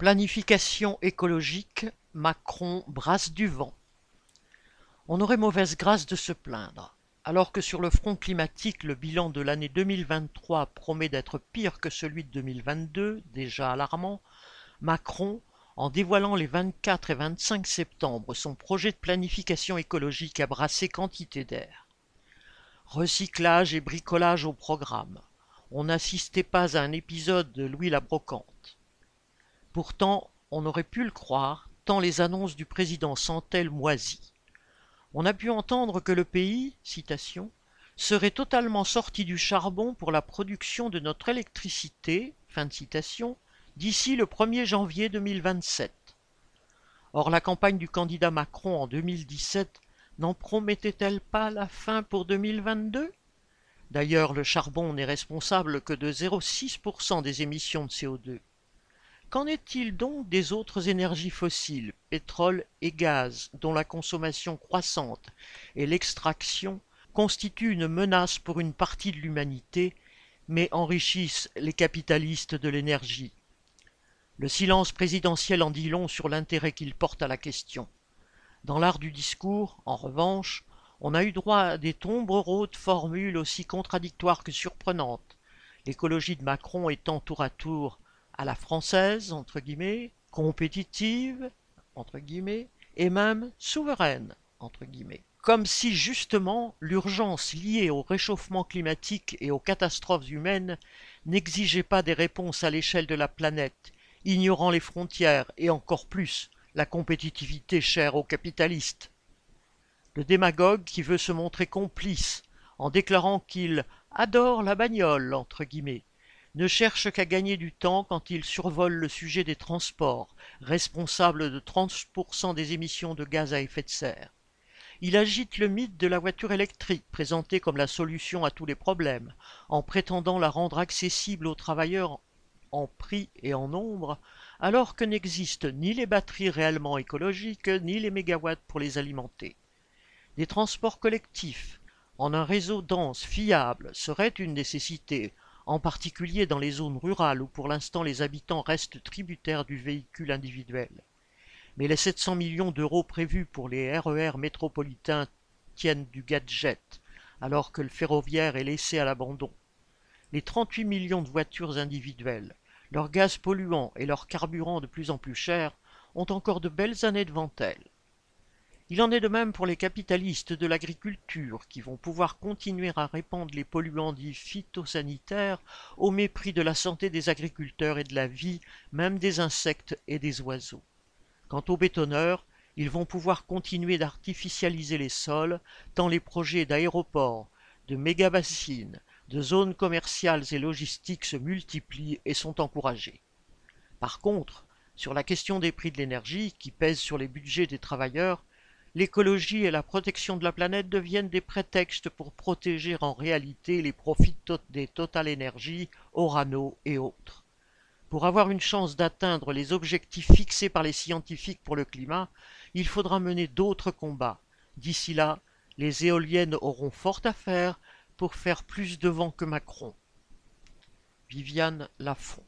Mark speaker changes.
Speaker 1: Planification écologique, Macron brasse du vent. On aurait mauvaise grâce de se plaindre. Alors que sur le front climatique, le bilan de l'année 2023 promet d'être pire que celui de 2022, déjà alarmant, Macron, en dévoilant les 24 et 25 septembre son projet de planification écologique a brassé quantité d'air. Recyclage et bricolage au programme. On n'assistait pas à un épisode de Louis la Brocante. Pourtant, on aurait pu le croire, tant les annonces du président sentaient moisies. On a pu entendre que le pays, citation, serait totalement sorti du charbon pour la production de notre électricité, fin de citation, d'ici le 1er janvier 2027. Or la campagne du candidat Macron en 2017 n'en promettait-elle pas la fin pour 2022 D'ailleurs, le charbon n'est responsable que de 0,6% des émissions de CO2. Qu'en est-il donc des autres énergies fossiles, pétrole et gaz, dont la consommation croissante et l'extraction constituent une menace pour une partie de l'humanité, mais enrichissent les capitalistes de l'énergie? Le silence présidentiel en dit long sur l'intérêt qu'il porte à la question. Dans l'art du discours, en revanche, on a eu droit à des tombereaux de formules aussi contradictoires que surprenantes, l'écologie de Macron étant tour à tour à la française, entre guillemets, compétitive, entre guillemets, et même souveraine, entre guillemets. Comme si justement l'urgence liée au réchauffement climatique et aux catastrophes humaines n'exigeait pas des réponses à l'échelle de la planète, ignorant les frontières et encore plus la compétitivité chère aux capitalistes. Le démagogue qui veut se montrer complice en déclarant qu'il adore la bagnole, entre guillemets, ne cherche qu'à gagner du temps quand il survole le sujet des transports, responsable de 30% des émissions de gaz à effet de serre. Il agite le mythe de la voiture électrique, présentée comme la solution à tous les problèmes, en prétendant la rendre accessible aux travailleurs en prix et en nombre, alors que n'existent ni les batteries réellement écologiques, ni les mégawatts pour les alimenter. Des transports collectifs, en un réseau dense, fiable, seraient une nécessité, en particulier dans les zones rurales où pour l'instant les habitants restent tributaires du véhicule individuel. Mais les 700 millions d'euros prévus pour les RER e métropolitains tiennent du gadget, alors que le ferroviaire est laissé à l'abandon. Les 38 millions de voitures individuelles, leurs gaz polluants et leurs carburants de plus en plus chers ont encore de belles années devant elles. Il en est de même pour les capitalistes de l'agriculture qui vont pouvoir continuer à répandre les polluants dits phytosanitaires au mépris de la santé des agriculteurs et de la vie même des insectes et des oiseaux. Quant aux bétonneurs, ils vont pouvoir continuer d'artificialiser les sols tant les projets d'aéroports, de méga-bassines, de zones commerciales et logistiques se multiplient et sont encouragés. Par contre, sur la question des prix de l'énergie qui pèse sur les budgets des travailleurs, l'écologie et la protection de la planète deviennent des prétextes pour protéger en réalité les profits des Total Energy, Orano et autres. Pour avoir une chance d'atteindre les objectifs fixés par les scientifiques pour le climat, il faudra mener d'autres combats. D'ici là, les éoliennes auront fort à faire pour faire plus de vent que Macron. Viviane Lafont